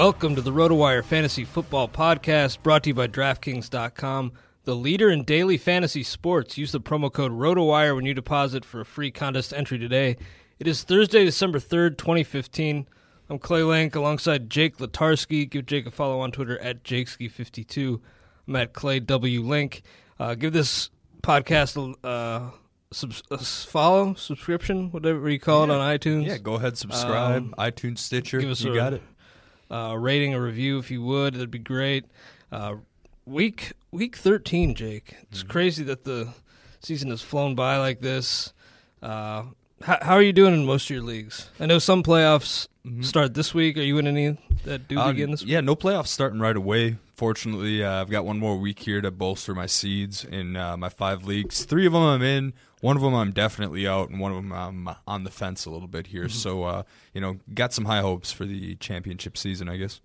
Welcome to the RotoWire Fantasy Football Podcast, brought to you by DraftKings.com, the leader in daily fantasy sports. Use the promo code RotoWire when you deposit for a free contest entry today. It is Thursday, December 3rd, 2015. I'm Clay Link alongside Jake Latarski. Give Jake a follow on Twitter at JakeSki52. I'm at Clay W. Link. Uh, give this podcast a, uh, subs- a s- follow, subscription, whatever you call it on iTunes. Yeah, go ahead, subscribe. Um, iTunes, Stitcher. give us you a- got it. Uh, rating, a review if you would. That'd be great. Uh, week week thirteen, Jake. It's Mm-hmm. crazy that the season has flown by like this. Uh, how, how are you doing in most of your leagues? I know some playoffs start this week. Are you in any that do Mm-hmm. Uh, begin this week? yeah, no playoffs starting right away. Fortunately, uh, I've got one more week here to bolster my seeds in uh, my five leagues. Three of them I'm in. One of them I'm definitely out, and one of them I'm on the fence a little bit here. Mm-hmm. So, uh, you know, got some high hopes for the championship season, I guess.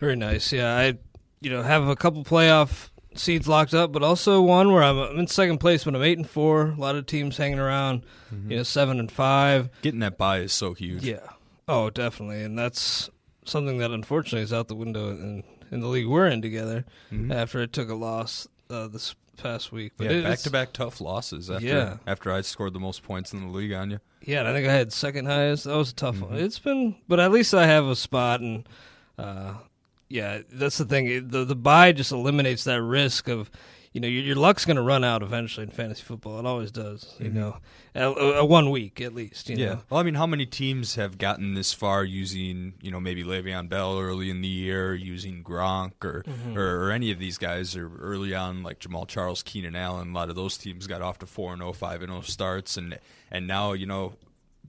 Very nice. Yeah, I you know have a couple playoff seeds locked up, but also one where I'm, I'm in second place, but I'm eight and four. A lot of teams hanging around, Mm-hmm. you know, seven and five. Getting that buy is so huge. Yeah. Oh, definitely, and that's something that unfortunately is out the window in in the league we're in together. After it took a loss uh, this past week, but. Yeah, back to back tough losses after Yeah. after I scored the most points in the league on you. Yeah, and I think I had second highest. That was a tough Mm-hmm. one. It's been, but at least I have a spot, and uh, yeah, that's the thing. The the buy just eliminates that risk of, you know, your, your luck's going to run out eventually in fantasy football. It always does. You know, a, a one week at least. You Mm-hmm. Yeah. know? Well, I mean, how many teams have gotten this far using, you know, maybe Le'Veon Bell early in the year, using Gronk or, or, or any of these guys, or early on like Jamaal Charles, Keenan Allen. A lot of those teams got off to four and 0, 5 and 0 starts, and and now you know.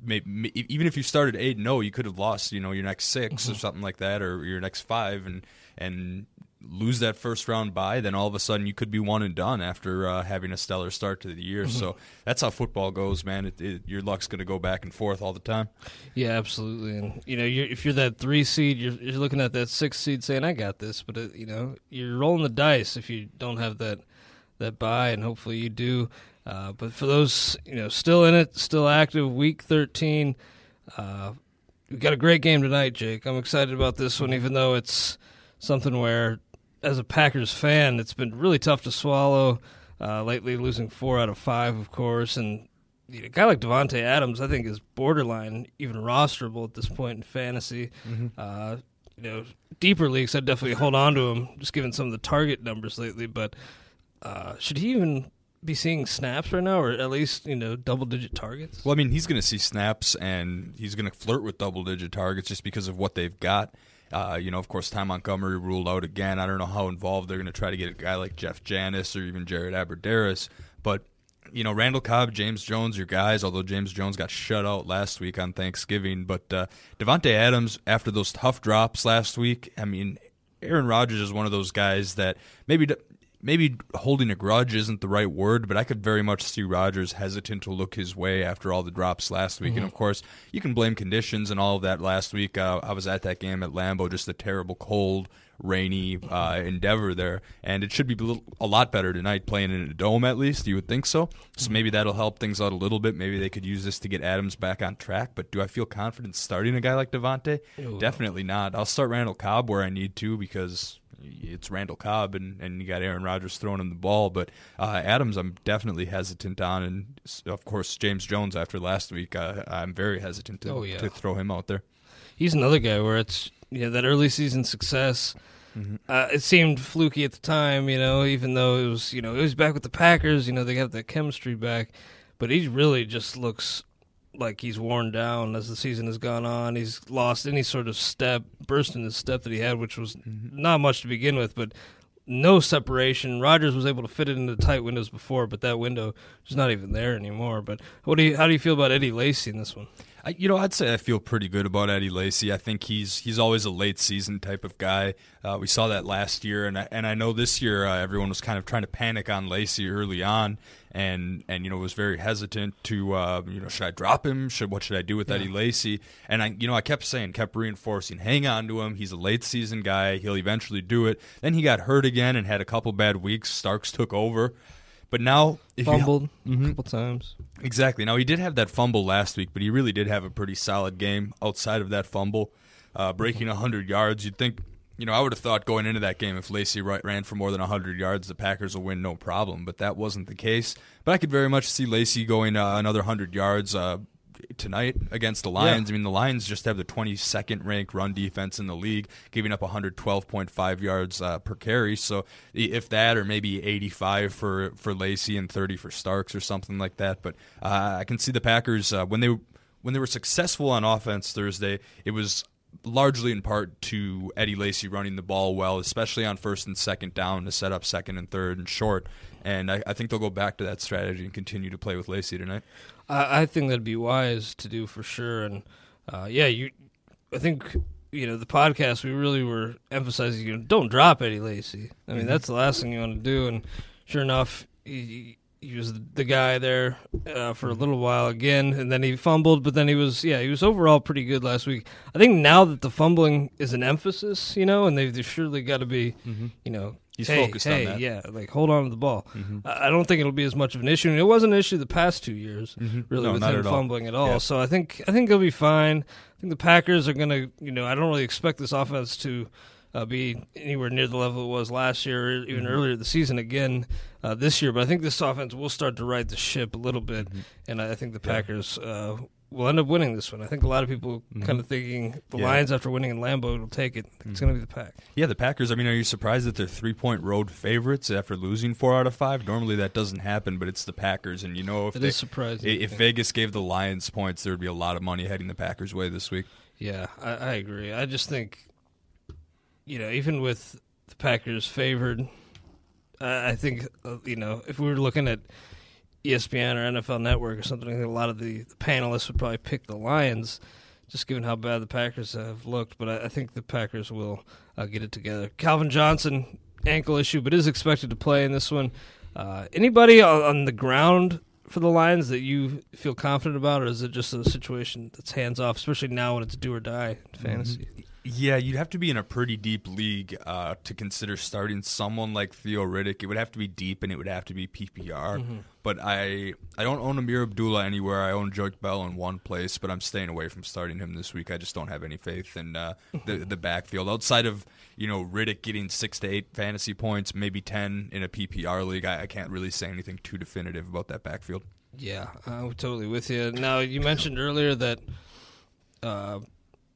Maybe, even if you started eight and zero, you could have lost, you know, your next 6 or something like that, or your next five, and and lose that first round bye. Then all of a sudden you could be one and done after uh, having a stellar start to the year. So that's how football goes, man. It, it, your luck's going to go back and forth all the time. Yeah, absolutely. And you know, you're, if you're that three seed, you're, you're looking at that six seed, saying, "I got this," but it, you know, you're rolling the dice if you don't have that that buy, and hopefully you do. Uh, but for those, you know, still in it, still active, week 13, uh, we've got a great game tonight, Jake. I'm excited about this one, even though it's something where, as a Packers fan, it's been really tough to swallow. Uh, lately, losing four out of five, of course, and you know, a guy like Davante Adams, I think, is borderline even rosterable at this point in fantasy. Uh, you know, deeper leagues, I'd definitely hold on to him, just given some of the target numbers lately. But uh, should he even be seeing snaps right now, or at least you know double digit targets? Well, I mean, he's going to see snaps and he's going to flirt with double digit targets just because of what they've got. Uh, you know, of course, Ty Montgomery ruled out again. I don't know how involved they're going to try to get a guy like Jeff Janis or even Jared Abbrederis. But, you know, Randall Cobb, James Jones, your guys, although James Jones got shut out last week on Thanksgiving. But uh, Davante Adams, after those tough drops last week, I mean, Aaron Rodgers is one of those guys that maybe maybe holding a grudge isn't the right word, but I could very much see Rodgers hesitant to look his way after all the drops last week. And of course, you can blame conditions and all of that last week. Uh, I was at that game at Lambeau, just a terrible cold, rainy uh, endeavor there, and it should be a, little, a lot better tonight playing in a dome at least. You would think so. So maybe that'll help things out a little bit. Maybe they could use this to get Adams back on track. But do I feel confident starting a guy like Davante? Definitely not. I'll start Randall Cobb where I need to because it's Randall Cobb and, and you got Aaron Rodgers throwing him the ball. But uh, Adams, I'm definitely hesitant on, and of course James Jones after last week, uh, I'm very hesitant to, Oh, yeah. to throw him out there. He's another guy where it's know that early season success. Uh, it seemed fluky at the time, you know, even though it was, you know, it was back with the Packers. You know, they got that chemistry back, but he really just looks like he's worn down as the season has gone on. He's lost any sort of step, burst in his step that he had, which was not much to begin with, but no separation. Rodgers was able to fit it into tight windows before, but that window is not even there anymore. But what do you, how do you feel about Eddie Lacy in this one? I, you know, I'd say I feel pretty good about Eddie Lacy. I think he's he's always a late season type of guy. Uh, we saw that last year, and I, and I know this year uh, everyone was kind of trying to panic on Lacy early on, and and you know was very hesitant to uh, you know should I drop him? Should what should I do with Eddie Lacy? And I you know I kept saying, kept reinforcing, hang on to him. He's a late season guy. He'll eventually do it. Then he got hurt again and had a couple bad weeks. Starks took over. But now, if you- Fumbled a couple times. Exactly. Now he did have that fumble last week, but he really did have a pretty solid game outside of that fumble, uh, breaking hundred yards. You'd think, you know, I would have thought going into that game if Lacy ran for more than hundred yards, the Packers will win no problem. But that wasn't the case. But I could very much see Lacy going uh, another hundred yards. Uh, Tonight against the Lions, I mean the Lions just have the 22nd ranked run defense in the league, giving up 112.5 yards uh, per carry. So if that, or maybe 85 for for Lacy and 30 for Starks or something like that. But uh, I can see the Packers uh, when they when they were successful on offense Thursday, it was largely in part to Eddie Lacy running the ball well, especially on first and second down to set up second and third and short. And I, I think they'll go back to that strategy and continue to play with Lacy tonight. I, I think that'd be wise to do for sure. And uh, yeah, you, I think you know the podcast we really were emphasizing. You know, don't drop Eddie Lacy. I mean, that's the last thing you want to do. And sure enough, he, he was the guy there uh, for a little while again, and then he fumbled. But then he was yeah, he was overall pretty good last week. I think now that the fumbling is an emphasis, you know, and they've, they've surely got to be, you know. He's hey, focused hey, on that. yeah, like hold on to the ball. I I don't think it'll be as much of an issue. And it wasn't an issue the past two years, Mhm. really, No, with him at all. fumbling at all. Yeah. So I think I think he'll be fine. I think the Packers are going to, you know, I don't really expect this offense to uh, be anywhere near the level it was last year, or even Mhm. earlier the season again uh, this year. But I think this offense will start to right the ship a little bit, Mm-hmm. and I think the Packers uh, will end up winning this one. I think a lot of people Mhm. kind of thinking the Yeah. Lions after winning in Lambeau will take it. It's Mhm. going to be the Pack. Yeah, the Packers. I mean, are you surprised that they're three point road favorites after losing four out of five? Normally that doesn't happen, but it's the Packers, and you know if It they, is surprising, i- If. Vegas gave the Lions points, there would be a lot of money heading the Packers' way this week. Yeah, I, I agree. I just think, you know, even with the Packers favored, I I think, uh, you know, if we were looking at ESPN or NFL Network or something, I think a lot of the, the panelists would probably pick the Lions, just given how bad the Packers have looked. But I, I think the Packers will uh, get it together. Calvin Johnson, ankle issue, but is expected to play in this one. Uh, anybody on, on the ground for the Lions that you feel confident about, or is it just a situation that's hands off, especially now when it's do or die fantasy? Yeah, you'd have to be in a pretty deep league uh, to consider starting someone like Theo Riddick. It would have to be deep, and it would have to be PPR. Mhm. But I I don't own Ameer Abdullah anywhere. I own Joique Bell in one place, but I'm staying away from starting him this week. I just don't have any faith in uh, the the backfield outside of you know Riddick getting six to eight fantasy points, maybe ten in a PPR league. I, I can't really say anything too definitive about that backfield. Yeah, I'm totally with you. Now, you mentioned earlier that, uh,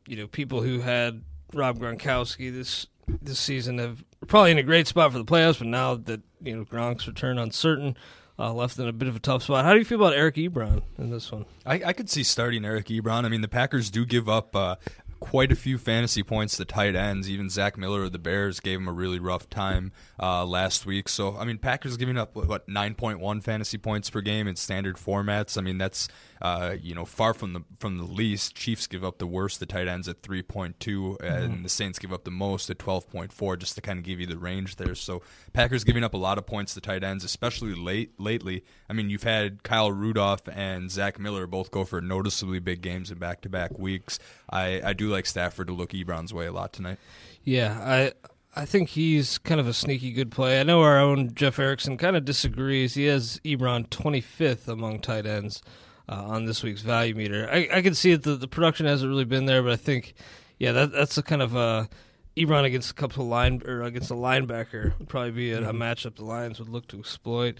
you know, people who had Rob Gronkowski this this season have probably in a great spot for the playoffs, but now that you know Gronk's return uncertain, uh, left in a bit of a tough spot. How do you feel about Eric Ebron in this one? I, I could see starting Eric Ebron. I mean, the Packers do give up uh, quite a few fantasy points to tight ends. Even Zach Miller of the Bears gave him a really rough time uh, last week. So, I mean, Packers giving up what, what 9.1 fantasy points per game in standard formats. I mean, that's uh, you know far from the from the least. Chiefs give up the worst The tight ends at 3.2, and Mhm. the Saints give up the most at 12.4. Just to kind of give you the range there. So, Packers giving up a lot of points to tight ends, especially late lately. I mean, you've had Kyle Rudolph and Zach Miller both go for noticeably big games in back to back weeks. I, I do like Stafford to look Ebron's way a lot tonight. Yeah, I I think he's kind of a sneaky good play. I know our own Jeff Erickson kind of disagrees. He has Ebron 25th among tight ends uh, on this week's value meter. I, I can see that The, the production hasn't really been there, but I think, yeah, that that's a kind of a Ebron against a couple of line or against a linebacker would probably be a, a matchup the Lions would look to exploit.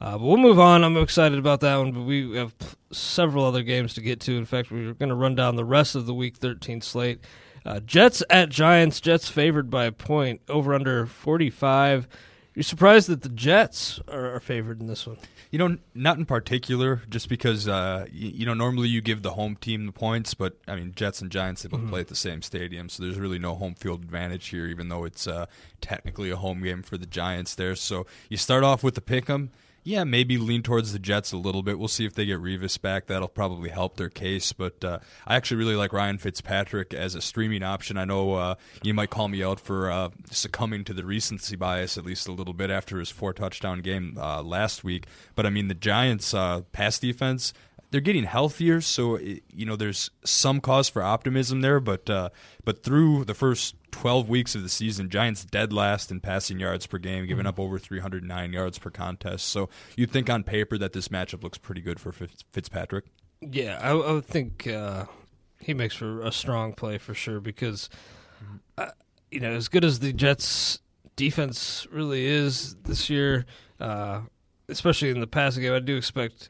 Uh, but we'll move on. I'm excited about that one, but we have p- several other games to get to. In fact, we're going to run down the rest of the Week 13 slate. Uh, Jets at Giants. Jets favored by a point. Over under 45. You're surprised that the Jets are, are favored in this one. You know, not in particular, just because uh, you, you know normally you give the home team the points, but I mean Jets and Giants they both Mhm. play at the same stadium, so there's really no home field advantage here, even though it's uh, technically a home game for the Giants there. So you start off with the pick 'em. Yeah, maybe lean towards the Jets a little bit. We'll see if they get Revis back. That'll probably help their case. But uh, I actually really like Ryan Fitzpatrick as a streaming option. I know uh, you might call me out for uh, succumbing to the recency bias at least a little bit after his four touchdown game uh, last week. But I mean, the Giants' uh, pass defense they're getting healthier, so it, you know there's some cause for optimism there. But uh, but through the first 12 weeks of the season, Giants dead last in passing yards per game, giving up over 309 yards per contest. So you'd think on paper that this matchup looks pretty good for Fitz- Fitzpatrick. Yeah, I, I would think uh, he makes for a strong play for sure because, uh, you know, as good as the Jets' defense really is this year, uh, especially in the passing game, I do expect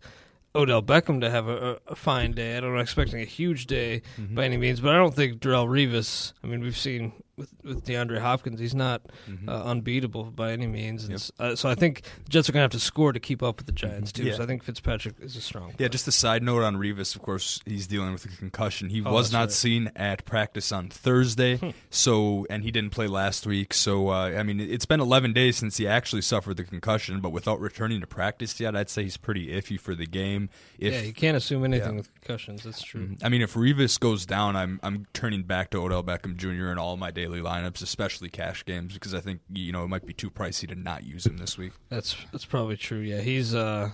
Odell Beckham to have a, a fine day. I don't know, expecting a huge day Mhm. by any means, but I don't think Darrelle Revis. I mean, we've seen with, with DeAndre Hopkins, he's not Mhm. uh, unbeatable by any means, Yep. uh, so I think the Jets are going to have to score to keep up with the Giants too. Yeah. So I think Fitzpatrick is a strong. Yeah, just a side note on Revis. Of course, he's dealing with a concussion. He Oh, was not right. seen at practice on Thursday, Hmm. so and he didn't play last week. So uh, I mean, it's been 11 days since he actually suffered the concussion. But without returning to practice yet, I'd say he's pretty iffy for the game. If, yeah, you can't assume anything Yeah. with concussions. That's true. Mhm. I mean, if Revis goes down, I'm I'm turning back to Odell Beckham Jr. and all my daily lineups, especially cash games, because I think you know it might be too pricey to not use him this week. That's that's probably true. Yeah, he's uh,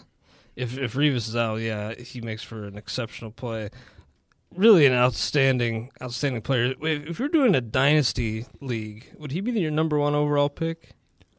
if if Revis is out, yeah, he makes for an exceptional play. Really, an outstanding outstanding player. If you're doing a dynasty league, would he be your number one overall pick?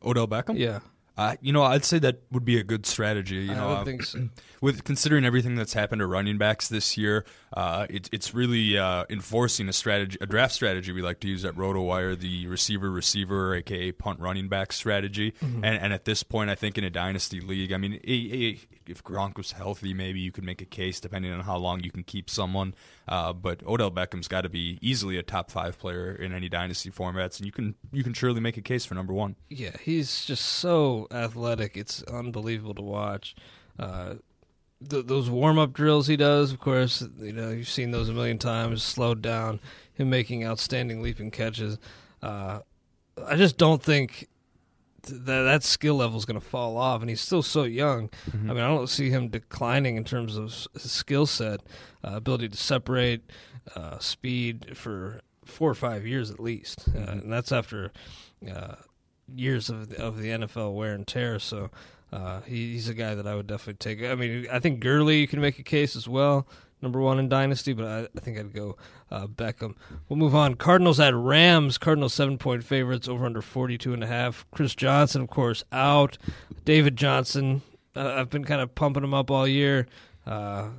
Odell Beckham. Yeah. Uh, you know, I'd say that would be a good strategy. You know. I uh, think so. with considering everything that's happened to running backs this year, uh, it, it's really uh, enforcing a strategy, a draft strategy we like to use at RotoWire, the receiver receiver, aka punt running back strategy. Mhm. And, and at this point, I think in a dynasty league, I mean, if Gronk was healthy, maybe you could make a case depending on how long you can keep someone. Uh, but Odell Beckham's got to be easily a top five player in any dynasty formats, and you can you can surely make a case for number one. Yeah, he's just so athletic. It's unbelievable to watch. Uh, th- those warm up drills he does, of course, you know you've seen those a million times. Slowed down, him making outstanding leaping catches. Uh, I just don't think th- that that skill level is going to fall off, and he's still so young. Mhm. I mean, I don't see him declining in terms of s- his skill set, uh, ability to separate, uh, speed for four or five years at least, uh, and that's after uh, years of the, of the NFL wear and tear. So uh, he, he's a guy that I would definitely take. I mean, I think Gurley you can make a case as well, number one in dynasty, but I, I think I'd go uh, Beckham. We'll move on. Cardinals at Rams. Cardinals seven point favorites over under forty two and a half. Chris Johnson, of course, out. David Johnson. Uh, I've been kind of pumping him up all year. Uh,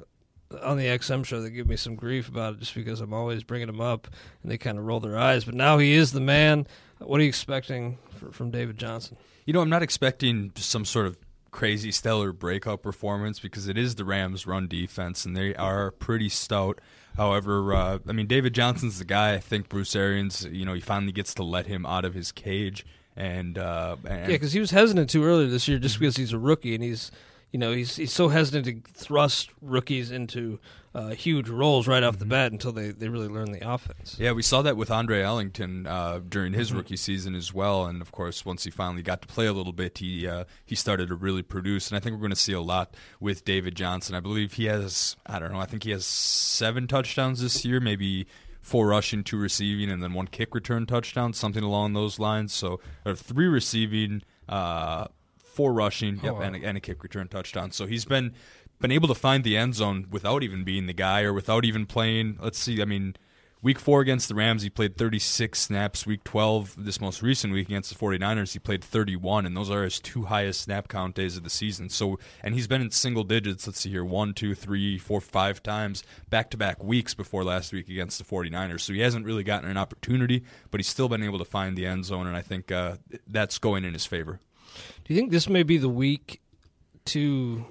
on the XM show, they give me some grief about it just because I'm always bringing him up, and they kind of roll their eyes. But now he is the man. What are you expecting for, from David Johnson? You know, I'm not expecting some sort of crazy stellar breakout performance because it is the Rams' run defense and they are pretty stout. However, uh, I mean, David Johnson's the guy. I think Bruce Arians, you know, he finally gets to let him out of his cage. And, uh, and Yeah, because he was hesitant to earlier this year just because he's a rookie and he's, you know, he's he's so hesitant to thrust rookies into uh, huge roles right off the bat until they, they really learn the offense. Yeah, we saw that with Andre Ellington uh, during his Mhm. rookie season as well, and of course, once he finally got to play a little bit, he uh, he started to really produce. And I think we're going to see a lot with David Johnson. I believe he has, I don't know, I think he has seven touchdowns this year, maybe four rushing, two receiving, and then one kick return touchdown, something along those lines. So three receiving, uh, four rushing, Oh, yep, wow. and, a, and a kick return touchdown. So he's been been able to find the end zone without even being the guy or without even playing. Let's see, I mean, week four against the Rams, he played 36 snaps. Week 12, this most recent week against the 49ers, he played 31, and those are his two highest snap count days of the season. So, and he's been in single digits, let's see here, one, two, three, four, five times back to back weeks before last week against the 49ers. So he hasn't really gotten an opportunity, but he's still been able to find the end zone, and I think uh, that's going in his favor. Do you think this may be the week to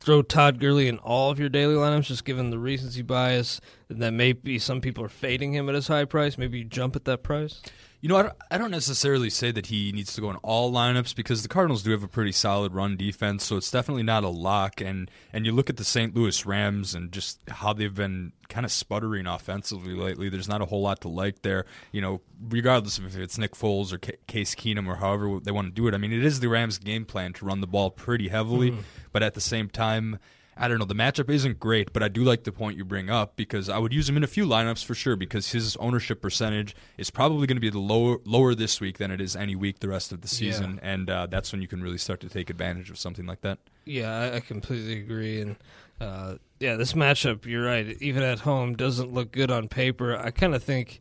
throw Todd Gurley in all of your daily lineups, just given the recency bias, that maybe some people are fading him at his high price? Maybe you jump at that price? You know, I don't, I don't necessarily say that he needs to go in all lineups because the Cardinals do have a pretty solid run defense, so it's definitely not a lock. And and you look at the St. Louis Rams and just how they've been kind of sputtering offensively lately. There's not a whole lot to like there. You know, regardless of if it's Nick Foles or Ca- Case Keenum or however they want to do it. I mean, it is the Rams' game plan to run the ball pretty heavily, Mhm. but at the same time. I don't know. The matchup isn't great, but I do like the point you bring up because I would use him in a few lineups for sure because his ownership percentage is probably going to be the lower lower this week than it is any week the rest of the season, and uh, that's when you can really start to take advantage of something like that. Yeah, I, completely agree. And uh, yeah, this matchup, you're right, even at home, doesn't look good on paper. I kind of think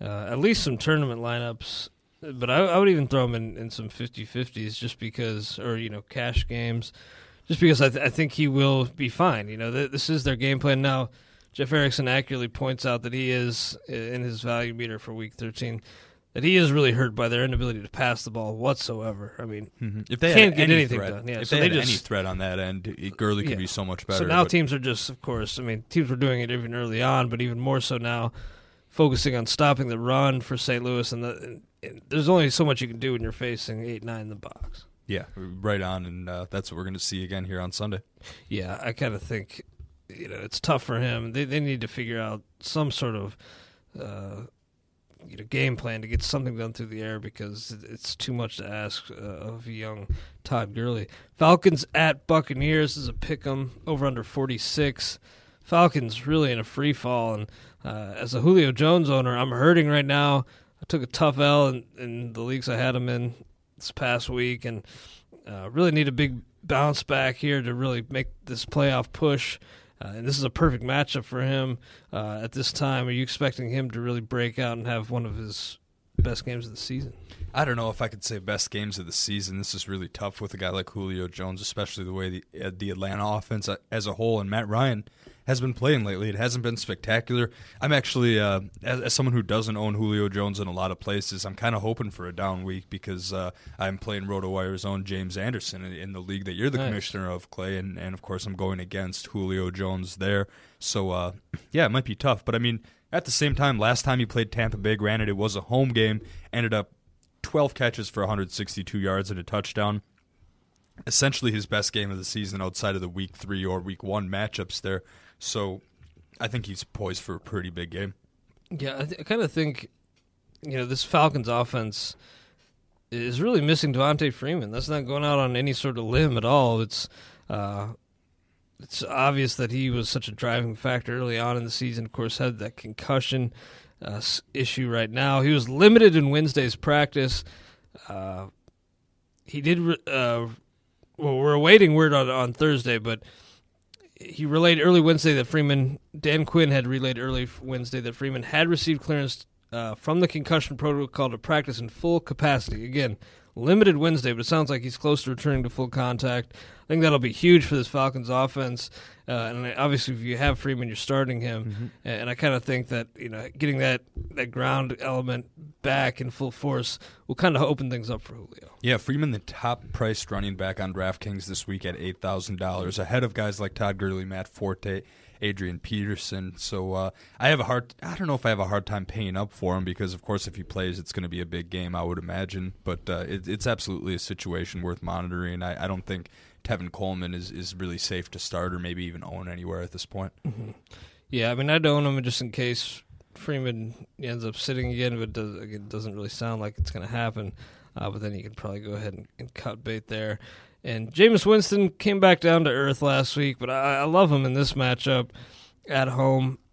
uh, at least some tournament lineups, but I, I would even throw him in, in some 50 50s just because, or, you know, cash games, just because I, th- I think he will be fine. You know, th- this is their game plan. Now, Jeff Erickson accurately points out that he is, in his value meter for week 13, that he is really hurt by their inability to pass the ball whatsoever. I mean, Mm-hmm. If they can't get any anything threat, done. Yeah, if so they, had just, any threat on that end, Gurley could Yeah. be so much better. So now but- teams are just, of course, I mean, teams were doing it even early on, but even more so now, focusing on stopping the run for St. Louis. And, the, and, and there's only so much you can do when you're facing eight nine in the box. Yeah, right on, and uh, that's what we're going to see again here on Sunday. Yeah, I kind of think you know it's tough for him. They they need to figure out some sort of. Uh, you know, game plan to get something done through the air because it's too much to ask uh, of young Todd Gurley. Falcons at Buccaneers is a pick 'em over under 46. Falcons really in a free fall, and uh, as a Julio Jones owner, I'm hurting right now. I took a tough L in, in the leagues I had him in this past week, and uh, really need a big bounce back here to really make this playoff push. Uh, and this is a perfect matchup for him uh, at this time. Are you expecting him to really break out and have one of his best games of the season. I don't know if I could say best games of the season. This is really tough with a guy like Julio Jones, especially the way the uh, the Atlanta offense uh, as a whole and Matt Ryan has been playing lately. It hasn't been spectacular. I'm actually, uh, as, as, someone who doesn't own Julio Jones in a lot of places, I'm kind of hoping for a down week because uh, I'm playing RotoWire's own James Anderson in, in, the league that you're the nice. commissioner of, Clay, and, and of course I'm going against Julio Jones there. So uh, yeah, it might be tough, but I mean. At the same time, last time he played Tampa Bay, granted it was a home game, ended up 12 catches for 162 yards and a touchdown. Essentially his best game of the season outside of the week three or week one matchups there. So I think he's poised for a pretty big game. Yeah, I, th- I kind of think, you know, this Falcons offense is really missing Devonta Freeman. That's not going out on any sort of limb at all. It's uh, it's obvious that he was such a driving factor early on in the season. Of course, had that concussion uh, issue right now. He was limited in Wednesday's practice. Uh, he did. Uh, well, we're awaiting word on, on Thursday, but he relayed early Wednesday that Freeman, Dan Quinn had relayed early Wednesday that Freeman had received clearance uh, from the concussion protocol to practice in full capacity. Again, limited Wednesday, but it sounds like he's close to returning to full contact. I think that'll be huge for this Falcons offense. Uh, and obviously, if you have Freeman, you're starting him. Mm-hmm. And I kind of think that you know getting that that ground element back in full force will kind of open things up for Julio. Yeah, Freeman, the top priced running back on DraftKings this week at eight thousand dollars, ahead of guys like Todd Gurley, Matt Forte. Adrian Peterson. So uh, I have a hard. I don't know if I have a hard time paying up for him because, of course, if he plays, it's going to be a big game. I would imagine, but uh, it, it's absolutely a situation worth monitoring. I, I, don't think Tevin Coleman is, is really safe to start or maybe even own anywhere at this point. Mm-hmm. Yeah, I mean, I'd own him just in case Freeman ends up sitting again, but does, it doesn't really sound like it's going to happen. Uh, but then you can probably go ahead and, and cut bait there. And Jameis Winston came back down to earth last week, but I, I love him in this matchup at home.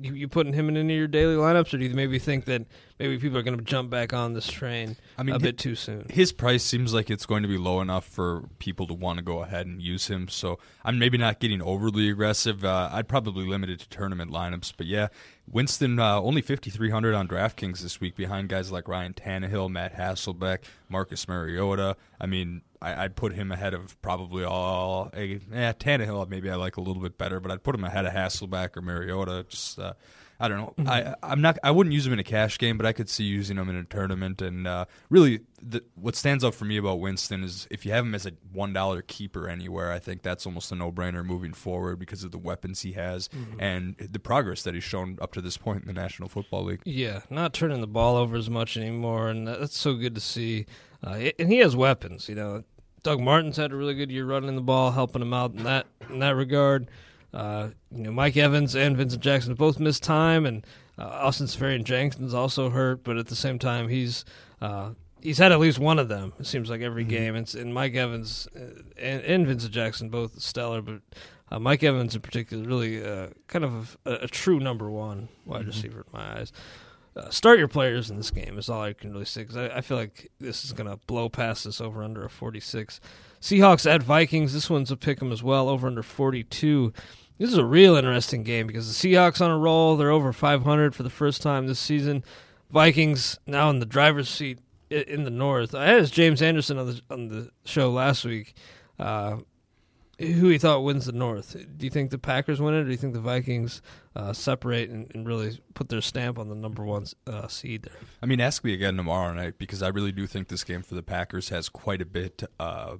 you, you putting him in any of your daily lineups, or do you maybe think that maybe people are going to jump back on this train I mean, a bit too soon? His price seems like it's going to be low enough for people to want to go ahead and use him. So I'm maybe not getting overly aggressive. Uh, I'd probably limit it to tournament lineups, but yeah, Winston uh, only 5,300 on DraftKings this week behind guys like Ryan Tannehill, Matt Hasselbeck, Marcus Mariota. I mean, I, would put him ahead of probably all. A, yeah, Tannehill maybe I like a little bit better, but I'd put him ahead of Hasselbeck or Mariota. Just uh, I don't know. Mm-hmm. I I'm not. I wouldn't use him in a cash game, but I could see using him in a tournament. And uh, really, the, what stands out for me about Winston is if you have him as a one dollar keeper anywhere, I think that's almost a no brainer moving forward because of the weapons he has mm-hmm. and the progress that he's shown up to this point in the National Football League. Yeah, not turning the ball over as much anymore, and that's so good to see. Uh, and he has weapons. You know, Doug Martin's had a really good year running the ball, helping him out in that in that regard. Uh, you know, Mike Evans and Vincent Jackson both missed time, and uh, Austin Seferian-Jenkins also hurt. But at the same time, he's uh, he's had at least one of them. It seems like every mm-hmm. game. And, and Mike Evans uh, and, and, Vincent Jackson both stellar, but uh, Mike Evans in particular really uh, kind of a, a, true number one wide mm-hmm. receiver in my eyes. Uh, start your players in this game is all I can really say because I, I, feel like this is going to blow past this over under a 46. Seahawks at Vikings. This one's a pick 'em as well, over under 42. This is a real interesting game because the Seahawks on a roll. They're over 500 for the first time this season. Vikings now in the driver's seat in the North. I had James Anderson on the on the show last week. Uh, who he thought wins the North? Do you think the Packers win it, or do you think the Vikings uh, separate and, and, really put their stamp on the number one uh, seed there? I mean, ask me again tomorrow night because I really do think this game for the Packers has quite a bit uh,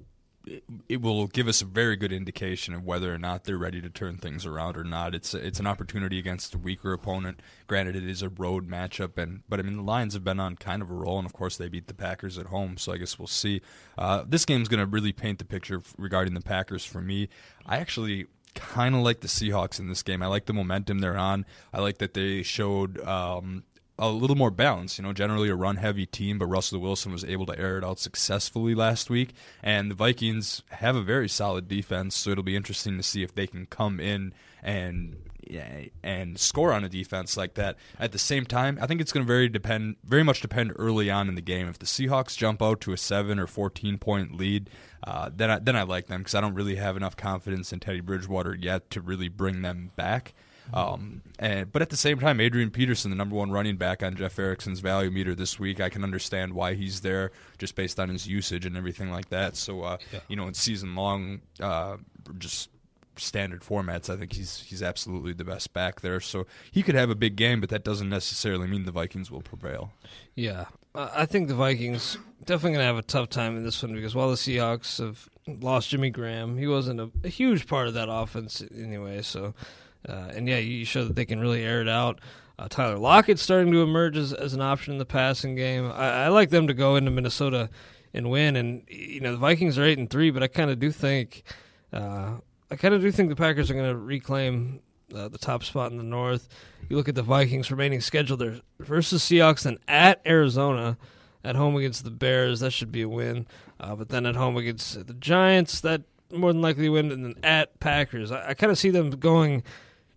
it will give us a very good indication of whether or not they're ready to turn things around or not. It's it's an opportunity against a weaker opponent. Granted, it is a road matchup, and but I mean the Lions have been on kind of a roll, and of course they beat the Packers at home. So I guess we'll see. Uh, this game's going to really paint the picture regarding the Packers for me. I actually kind of like the Seahawks in this game. I like the momentum they're on. I like that they showed um, a little more balanced. You know, generally a run heavy team, but Russell Wilson was able to air it out successfully last week. And the Vikings have a very solid defense, so it'll be interesting to see if they can come in and and score on a defense like that. At the same time, I think it's going to very depend very much depend early on in the game. If the Seahawks jump out to a seven or fourteen point lead, uh, then I, then I like them because I don't really have enough confidence in Teddy Bridgewater yet to really bring them back. Um, and but at the same time, Adrian Peterson, the number one running back on Jeff Erickson's value meter this week, I can understand why he's there just based on his usage and everything like that. So uh, yeah. you know, in season long, uh, just standard formats, I think he's he's absolutely the best back there. So he could have a big game, but that doesn't necessarily mean the Vikings will prevail. Yeah, I think the Vikings definitely going to have a tough time in this one because while the Seahawks have lost Jimmy Graham, he wasn't a, a huge part of that offense anyway. So, uh, and yeah, you show that they can really air it out. Uh, Tyler Lockett's starting to emerge as, as an option in the passing game. I, I like them to go into Minnesota and win. And you know the Vikings are eight and three, but I kind of do think uh, I kind of do think the Packers are going to reclaim uh, the top spot in the North. You look at the Vikings' remaining schedule there versus Seahawks, then at Arizona, at home against the Bears. That should be a win. Uh, but then at home against the Giants, that more than likely win. And then at Packers, I, I kind of see them going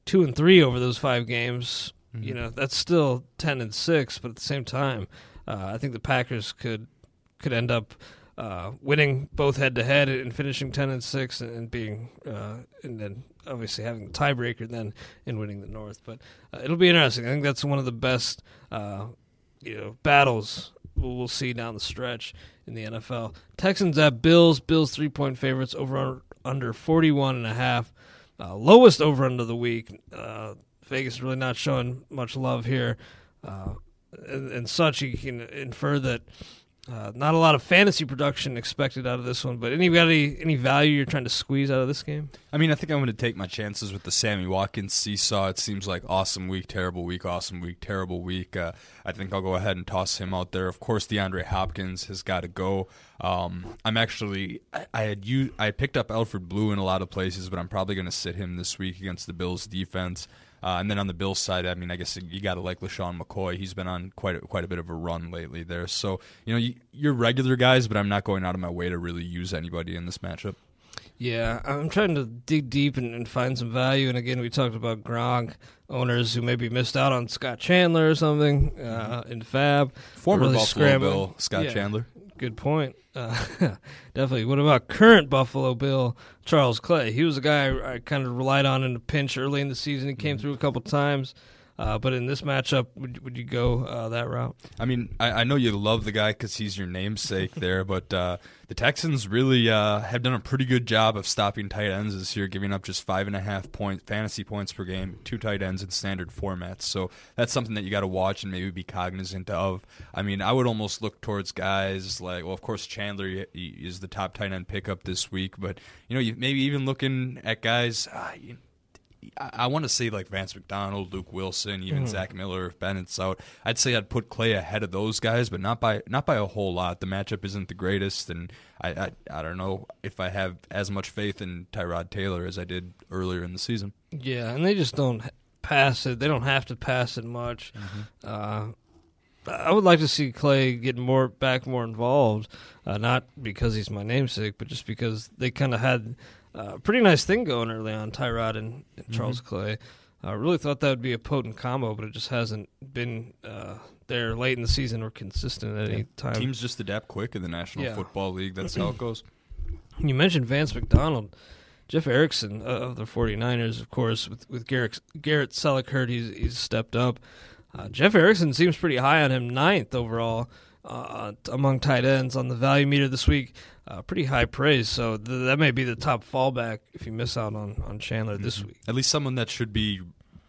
two and three over those five games. Mm-hmm. You know, that's still ten and six, but at the same time, uh, I think the Packers could could end up uh, winning both head to head and finishing ten and six, and, being uh, and then obviously having the tiebreaker, then in winning the North. But uh, it'll be interesting. I think that's one of the best uh, you know battles we'll, we'll, see down the stretch in the NFL. Texans at Bills. Bills three point favorites over under forty one and a half. Uh, lowest over under the week. Uh, Vegas really not showing much love here. And, and such, you can infer that uh, not a lot of fantasy production expected out of this one, but anybody, any value you're trying to squeeze out of this game? I mean, I think I'm going to take my chances with the Sammy Watkins seesaw. It seems like awesome week, terrible week, awesome week, terrible week. Uh, I think I'll go ahead and toss him out there. Of course, DeAndre Hopkins has got to go. Um, I'm actually, I, I had you, I picked up Alfred Blue in a lot of places, but I'm probably going to sit him this week against the Bills defense. Uh, and then on the Bills side, I mean, I guess you got to like LeSean McCoy. He's been on quite a, quite a bit of a run lately there. So you know, you, you're regular guys, but I'm not going out of my way to really use anybody in this matchup. Yeah, I'm trying to dig deep and, and, find some value. And again, we talked about Gronk owners who maybe missed out on Scott Chandler or something uh, in Fab. Former really Buffalo Bill Scott yeah, Chandler. Good point. Uh, definitely. What about current Buffalo Bill Charles Clay? He was a guy I, I kind of relied on in a pinch early in the season. He came mm-hmm. through a couple times. Uh, but in this matchup, would, would you go uh, that route? I mean, I, I, know you love the guy because he's your namesake there, but uh, the Texans really uh, have done a pretty good job of stopping tight ends this year, giving up just five and a half point fantasy points per game, two tight ends in standard formats. So that's something that you got to watch and maybe be cognizant of. I mean, I would almost look towards guys like, well, of course, Chandler is the top tight end pickup this week, but you know, you maybe even looking at guys. Uh, you, I, I want to say like Vance McDonald, Luke Wilson, even mm. Zach Miller if Bennett's out. I'd say I'd put Clay ahead of those guys, but not by not by a whole lot. The matchup isn't the greatest, and I I, I don't know if I have as much faith in Tyrod Taylor as I did earlier in the season. Yeah, and they just don't pass it. They don't have to pass it much. Mm-hmm. Uh, I would like to see Clay get more back, more involved. Uh, not because he's my namesake, but just because they kind of had uh, pretty nice thing going early on, Tyrod and, and mm-hmm. Charles Clay. I really thought that would be a potent combo, but it just hasn't been uh, there late in the season or consistent at yeah. any time. Teams just adapt quick in the National yeah. Football League. That's how it goes. You mentioned Vance McDonald. Jeff Erickson uh, of the 49ers, of course, with, with Garrett, Garrett Selleckert, he's, he's stepped up. Uh, Jeff Erickson seems pretty high on him, ninth overall uh, among tight ends on the value meter this week. Uh, pretty high praise, so th- that may be the top fallback if you miss out on, on Chandler mm-hmm. this week. At least someone that should be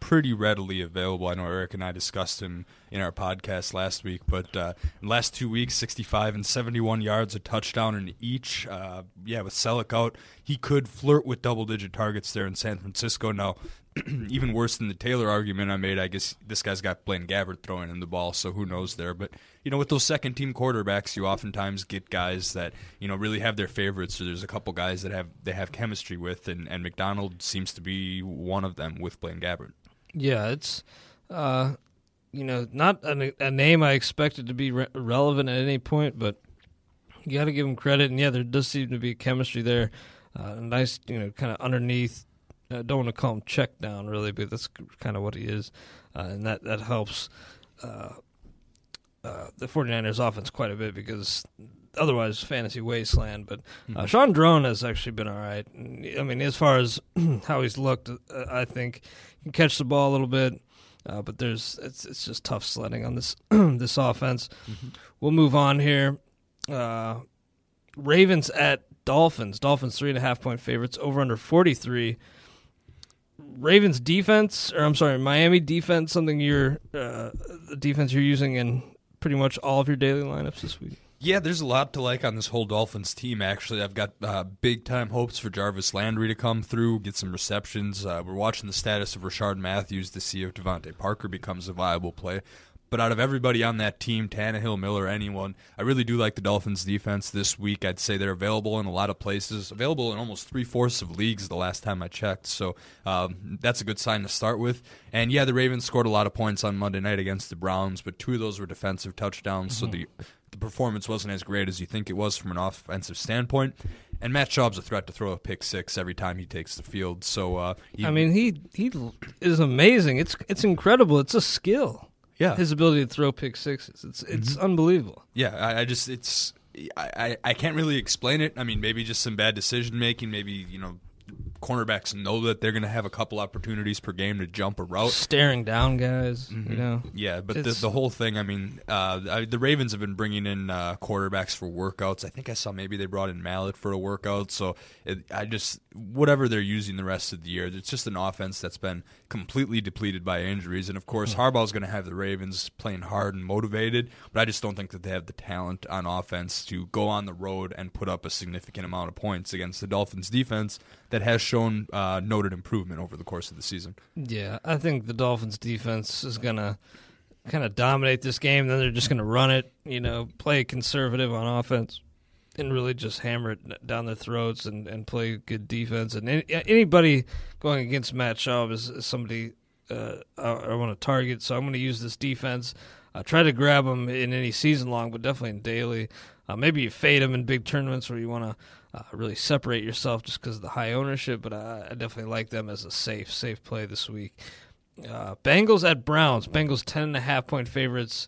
pretty readily available. I know Eric and I discussed him in our podcast last week, but uh, in the last two weeks, 65 and 71 yards, a touchdown in each. Uh, yeah, with Celek out, he could flirt with double digit targets there in San Francisco. Now, even worse than the Taylor argument I made, I guess this guy's got Blaine Gabbert throwing him the ball, so who knows there. But, you know, with those second team quarterbacks, you oftentimes get guys that, you know, really have their favorites. So there's a couple guys that have they have chemistry with, and, and McDonald seems to be one of them with Blaine Gabbert. Yeah, it's, uh, you know, not a, a, name I expected to be re- relevant at any point, but you got to give him credit. And yeah, there does seem to be chemistry there. Uh, nice, you know, kind of underneath I don't want to call him check down really, but that's kind of what he is, uh, and that that helps uh, uh, the 49ers offense quite a bit because otherwise fantasy wasteland. But uh, Shaun Draughn has actually been all right. I mean, as far as how he's looked, uh, I think he can catch the ball a little bit. Uh, but there's it's it's just tough sledding on this this offense. We'll move on here. Uh, Ravens at Dolphins. Dolphins three and a half point favorites. Over under forty three. Ravens defense, or I'm sorry, Miami defense. Something you're uh, the defense you're using in pretty much all of your daily lineups this week. Yeah, there's a lot to like on this whole Dolphins team. Actually, I've got uh, big time hopes for Jarvis Landry to come through, get some receptions. Uh, we're watching the status of Rishard Matthews to see if DeVante Parker becomes a viable play. But out of everybody on that team, Tannehill, Miller, anyone, I really do like the Dolphins' defense this week. I'd say they're available in a lot of places, available in almost three fourths of leagues the last time I checked. So um, that's a good sign to start with. And yeah, the Ravens scored a lot of points on Monday night against the Browns, but two of those were defensive touchdowns. So the the performance wasn't as great as you think it was from an offensive standpoint. And Matt Schaub's a threat to throw a pick six every time he takes the field. So uh, he, I mean, he he is amazing. It's it's incredible. It's a skill. Yeah. his ability to throw pick sixes. It's it's mm-hmm. unbelievable. Yeah, I, I just it's I, I I can't really explain it. I mean, maybe just some bad decision making. Maybe you know, cornerbacks know that they're going to have a couple opportunities per game to jump a route. Staring down guys, you know. Yeah, but the, the whole thing. I mean, uh, I, the Ravens have been bringing in uh, quarterbacks for workouts. I think I saw maybe they brought in Mallett for a workout. So it, I just whatever they're using the rest of the year, it's just an offense that's been completely depleted by injuries. And of course, Harbaugh's going to have the Ravens playing hard and motivated. But I just don't think that they have the talent on offense to go on the road and put up a significant amount of points against the Dolphins defense that has shown uh, noted improvement over the course of the season. Yeah, I think the Dolphins defense is gonna kind of dominate this game. Then they're just gonna run it, you know, play conservative on offense, and really just hammer it down their throats and, and play good defense. And any, anybody going against Matt Schaub is, is somebody uh, I, I want to target. So I'm going to use this defense. Uh, try to grab them in any season long, but definitely in daily. Uh, maybe you fade them in big tournaments where you want to uh, really separate yourself just because of the high ownership. But I, I definitely like them as a safe, safe play this week. Uh, Bengals at Browns. Bengals ten and a half point favorites.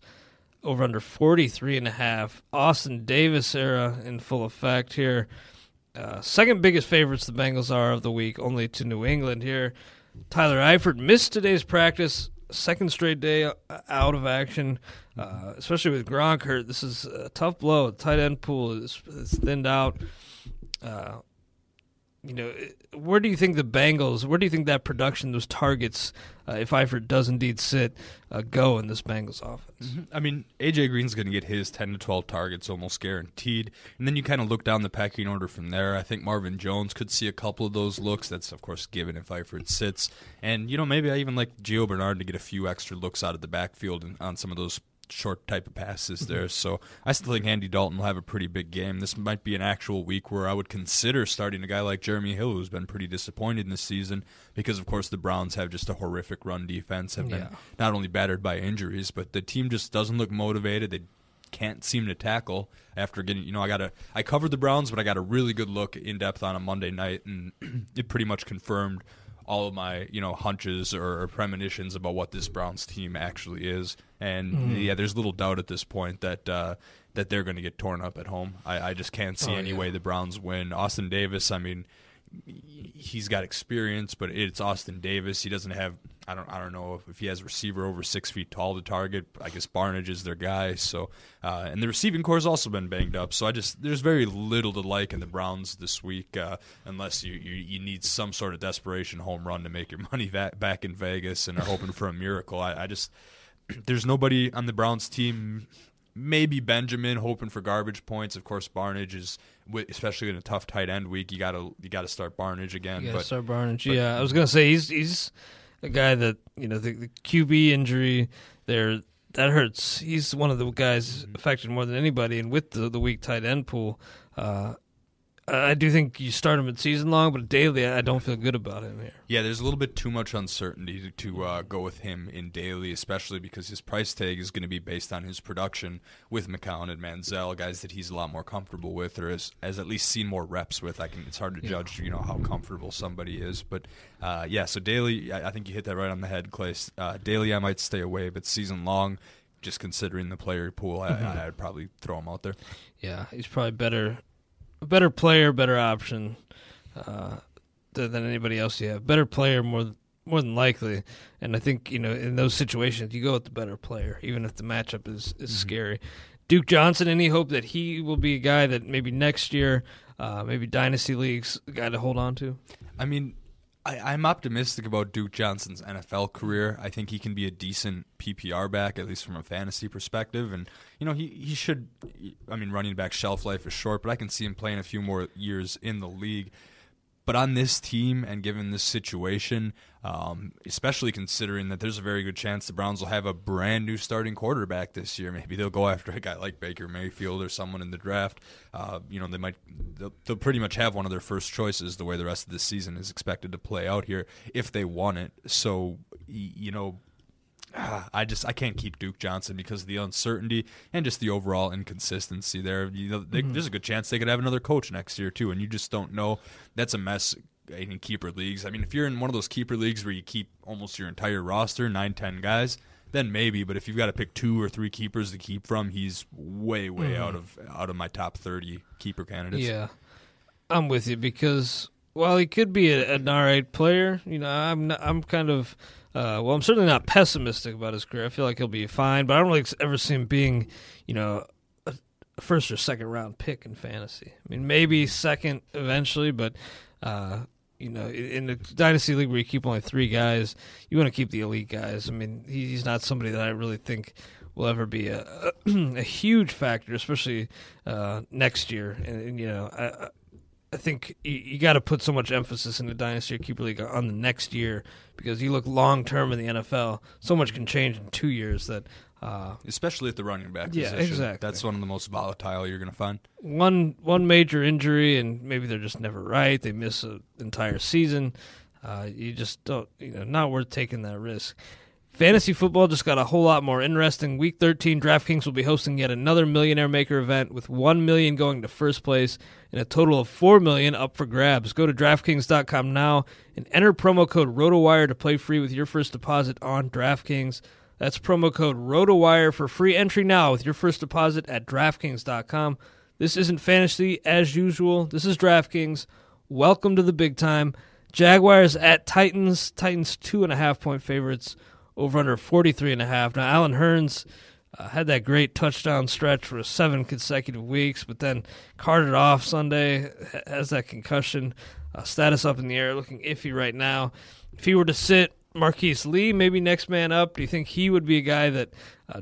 Over under forty three and a half. Austin Davis era in full effect here. Uh, second biggest favorites the Bengals are of the week, only to New England here. Tyler Eifert missed today's practice, second straight day uh, out of action, uh, especially with Gronk hurt. This is a tough blow. The tight end pool is, is thinned out. Uh, you know, where do you think the Bengals, where do you think that production, those targets, uh, if Eifert does indeed sit, uh, go in this Bengals offense? I mean, AJ Green's going to get his 10 to 12 targets almost guaranteed. And then you kind of look down the pecking order from there. I think Marvin Jones could see a couple of those looks. That's, of course, given if Eifert sits. And, you know, maybe I even like Gio Bernard to get a few extra looks out of the backfield and on some of those short type of passes mm-hmm. there. So I still think Andy Dalton will have a pretty big game. This might be an actual week where I would consider starting a guy like Jeremy Hill, who's been pretty disappointed in this season because, of course, the Browns have just a horrific run defense, have been Yeah. not only battered by injuries, but the team just doesn't look motivated. They can't seem to tackle after getting you know I got a I covered the Browns but I got a really good look in depth on a Monday night and it pretty much confirmed all of my you know hunches or, premonitions about what this Browns team actually is. And yeah there's little doubt at this point that uh, that they're going to get torn up at home. I, I just can't see Oh, any yeah. way the Browns win. Austin Davis I mean he's got experience, but it's Austin Davis. He doesn't have. I don't. I don't know if, he has a receiver over six feet tall to target. I guess Barnidge is their guy. So, uh, and the receiving core has also been banged up. So I just there's very little to like in the Browns this week, uh, unless you, you you need some sort of desperation home run to make your money back back in Vegas and are hoping for a miracle. I, I just there's nobody on the Browns team. Maybe Benjamin hoping for garbage points. Of course, Barnidge is, especially in a tough tight end week. You gotta you gotta start Barnidge again. Yeah, but Sar Barnidge. Yeah, I was gonna say he's he's a guy that you know the, the QB injury there that hurts. He's one of the guys affected more than anybody, and with the the weak tight end pool, uh, I do think you start him at season long, but daily I don't feel good about him here. Yeah, there's a little bit too much uncertainty to, to uh, go with him in daily, especially because his price tag is going to be based on his production with McCown and Manziel, guys that he's a lot more comfortable with, or has, has at least seen more reps with. I can. It's hard to judge, you know, how comfortable somebody is, but uh, yeah. So daily, I, I think you hit that right on the head, Clay. Uh, daily, I might stay away, but season long. just considering the player pool, I, Mhm. I'd probably throw him out there. Yeah, he's probably better, a better player, better option uh, than, anybody else you have. Better player, more more than likely. And I think you know in those situations you go with the better player, even if the matchup is is Mm-hmm. scary. Duke Johnson, any hope that he will be a guy that maybe next year, uh, maybe dynasty leagues, a guy to hold on to? I mean, I, I'm optimistic about Duke Johnson's NFL career. I think he can be a decent PPR back, at least from a fantasy perspective. And you know, he he should. I mean, running back shelf life is short, but I can see him playing a few more years in the league. But on this team and given this situation, um, especially considering that there's a very good chance the Browns will have a brand new starting quarterback this year, maybe they'll go after a guy like Baker Mayfield or someone in the draft. Uh, you know, they might they'll, they'll pretty much have one of their first choices the way the rest of the season is expected to play out here if they want it. So you know, ah, I just I can't keep Duke Johnson because of the uncertainty and just the overall inconsistency there. You know, they, Mhm. there's a good chance they could have another coach next year too, and you just don't know. That's a mess in keeper leagues. I mean, if you're in one of those keeper leagues where you keep almost your entire roster, nine, ten guys, then maybe. But if you've got to pick two or three keepers to keep from, he's way, way Mhm. out of out of my top thirty keeper candidates. Yeah, I'm with you because while he could be a, an all right player, you know, I'm not, I'm kind of uh, well, I'm certainly not pessimistic about his career. I feel like he'll be fine, but I don't really ever see him being, you know, a, first or second round pick in fantasy. I mean, maybe second eventually, but. Uh, you know, in the dynasty league where you keep only three guys, you want to keep the elite guys. I mean, he's not somebody that I really think will ever be a a, huge factor, especially uh, next year. And, and you know, I, I think you, you got to put so much emphasis in the dynasty or keeper league on the next year because you look long term in the NFL. So much can change in two years that. Uh, Especially at the running back Yeah, position. exactly. That's one of the most volatile you're going to find. one one major injury and maybe they're just never right. They miss an entire season. Uh, you just don't, you know, not worth taking that risk. Fantasy football just got a whole lot more interesting. Week 13, DraftKings will be hosting yet another Millionaire Maker event with 1 million going to first place and a total of 4 million up for grabs. Go to DraftKings.com now and enter promo code ROTOWIRE to play free with your first deposit on DraftKings. That's promo code ROTOWIRE for free entry now with your first deposit at DraftKings.com. This isn't fantasy as usual. This is DraftKings. Welcome to the big time. Jaguars at Titans. Titans two and a half point favorites. Over under 43 and a half. Now, Allen Hurns uh, had that great touchdown stretch for seven consecutive weeks, but then carted off Sunday, has that concussion. Uh, status up in the air, looking iffy right now. If he were to sit Marquise Lee, maybe next man up, do you think he would be a guy that uh,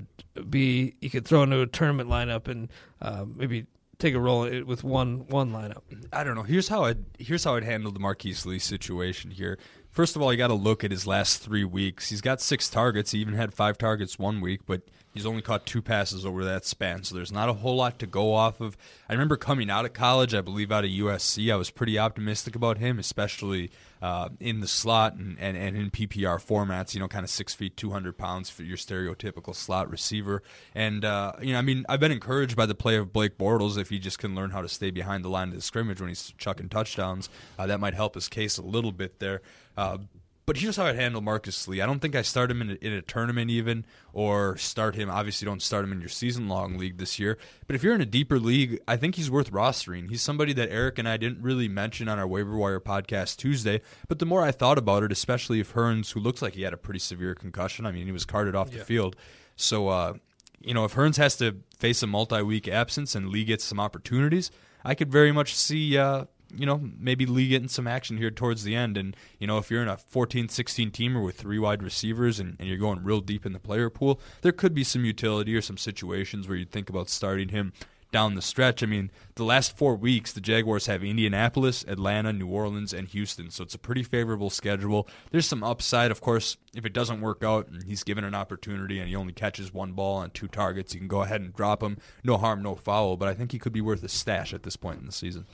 be you could throw into a tournament lineup and uh, maybe take a role with one one lineup? I don't know. Here's how I here's how I'd handle the Marquise Lee situation here. First of all, you got to look at his last three weeks. He's got six targets. He even had five targets one week, but he's only caught two passes over that span. So there's not a whole lot to go off of. I remember coming out of college, I believe out of USC, I was pretty optimistic about him, especially uh, in the slot and, and, and in PPR formats. You know, kind of six feet, two hundred pounds for your stereotypical slot receiver. And uh, you know, I mean, I've been encouraged by the play of Blake Bortles. If he just can learn how to stay behind the line of the scrimmage when he's chucking touchdowns, uh, that might help his case a little bit there. Uh, but here's how I'd handle Marcus Lee. I don't think I start him in a, in a tournament even, or start him. Obviously, don't start him in your season long league this year. But if you're in a deeper league, I think he's worth rostering. He's somebody that Eric and I didn't really mention on our waiver wire podcast Tuesday. But the more I thought about it, especially if Hurns, who looks like he had a pretty severe concussion, I mean, he was carted off the field. So, uh, you know, if Hurns has to face a multi-week absence and Lee gets some opportunities, I could very much see, uh, you know, maybe Lee getting some action here towards the end. And, you know, if you're in a 14, 16 teamer with three wide receivers and, and you're going real deep in the player pool, there could be some utility or some situations where you'd think about starting him down the stretch. I mean, the last four weeks, the Jaguars have Indianapolis, Atlanta, New Orleans, and Houston. So it's a pretty favorable schedule. There's some upside, of course, if it doesn't work out and he's given an opportunity and he only catches one ball on two targets, you can go ahead and drop him. No harm, no foul. But I think he could be worth a stash at this point in the season.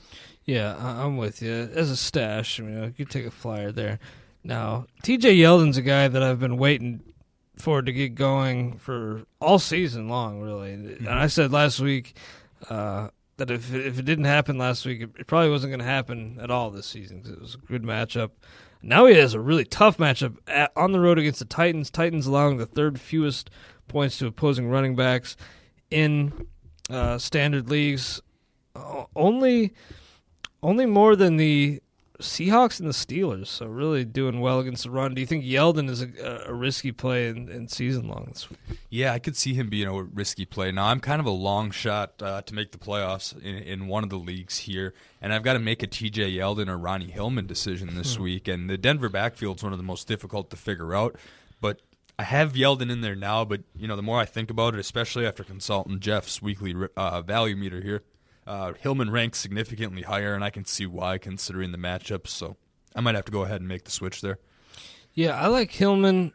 Yeah, I- I'm with you. As a stash, I mean, you could take a flyer there. Now, TJ Yeldon's a guy that I've been waiting for to get going for all season long, really. And I said last week uh, that if if it didn't happen last week, it, it probably wasn't going to happen at all this season because it was a good matchup. Now he has a really tough matchup at, on the road against the Titans. Titans allowing the third fewest points to opposing running backs in uh, standard leagues. Only, only more than the Seahawks and the Steelers. So really doing well against the run. Do you think Yeldon is a, a risky play in, in, season long this week? Yeah, I could see him being a risky play. Now I'm kind of a long shot uh, to make the playoffs in, in one of the leagues here, and I've got to make a T.J. Yeldon or Ronnie Hillman decision this hmm. week. And the Denver backfield's one of the most difficult to figure out. But I have Yeldon in there now, but you know the more I think about it, especially after consulting Jeff's weekly uh, value meter here, uh, Hillman ranks significantly higher, and I can see why considering the matchups. So I might have to go ahead and make the switch there. Yeah, I like Hillman,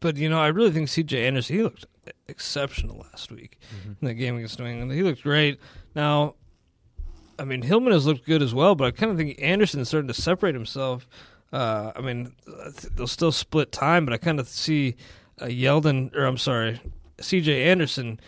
but you know I really think C.J. Anderson he looked exceptional last week mm-hmm. in that game against New England. He looked great. Now, I mean Hillman has looked good as well, but I kind of think Anderson is starting to separate himself. Uh, I mean, they'll still split time, but I kind of see uh, Yeldon, or I'm sorry, C.J. Anderson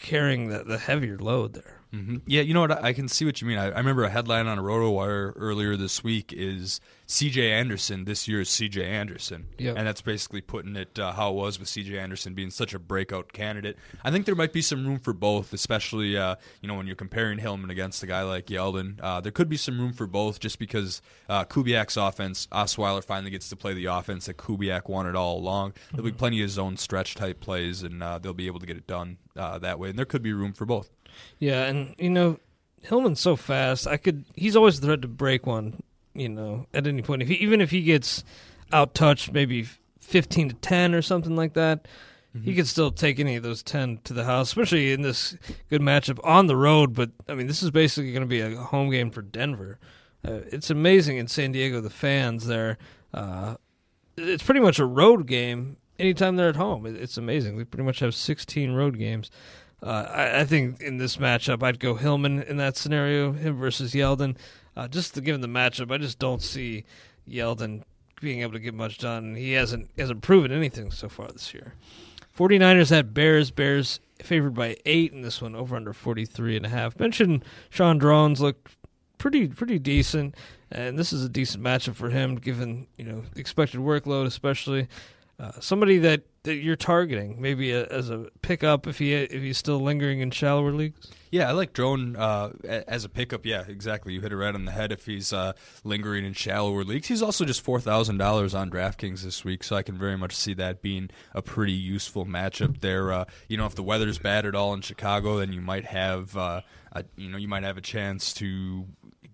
carrying the, the heavier load there. Mm-hmm. Yeah, you know what? I can see what you mean. I, I remember a headline on a RotoWire earlier this week is C.J. Anderson this year is C.J. Anderson, yep. and that's basically putting it uh, how it was with C.J. Anderson being such a breakout candidate. I think there might be some room for both, especially uh, you know when you're comparing Hillman against a guy like Yeldon. Uh, there could be some room for both, just because uh, Kubiak's offense, Osweiler finally gets to play the offense that Kubiak wanted all along. There'll be mm-hmm. plenty of zone stretch type plays, and uh, they'll be able to get it done uh, that way. And there could be room for both. Yeah, and you know, Hillman's so fast. I could. He's always the threat to break one. You know, at any point, if he, even if he gets out touched, maybe fifteen to ten or something like that, mm-hmm. he could still take any of those ten to the house, especially in this good matchup on the road. But I mean, this is basically going to be a home game for Denver. Uh, it's amazing in San Diego. The fans there. Uh, it's pretty much a road game anytime they're at home. It's amazing. We pretty much have 16 road games. Uh, I, I, think in this matchup, I'd go Hillman in that scenario, him versus Yeldon. Uh, just to given the matchup, I just don't see Yeldon being able to get much done. He hasn't hasn't proven anything so far this year. 49ers at Bears. Bears favored by eight in this one, over under 43 and a half. Mentioned Shaun Draughn's looked pretty pretty decent, and this is a decent matchup for him given you know expected workload, especially uh, somebody that, that you're targeting, maybe a, as a pickup if he if he's still lingering in shallower leagues. Yeah, I like Draughn uh, as a pickup. Yeah, exactly. You hit it right on the head if he's uh, lingering in shallower leagues. He's also just four thousand dollars on DraftKings this week, so I can very much see that being a pretty useful matchup there. Uh, you know, if the weather's bad at all in Chicago, then you might have uh, you know you might have a chance to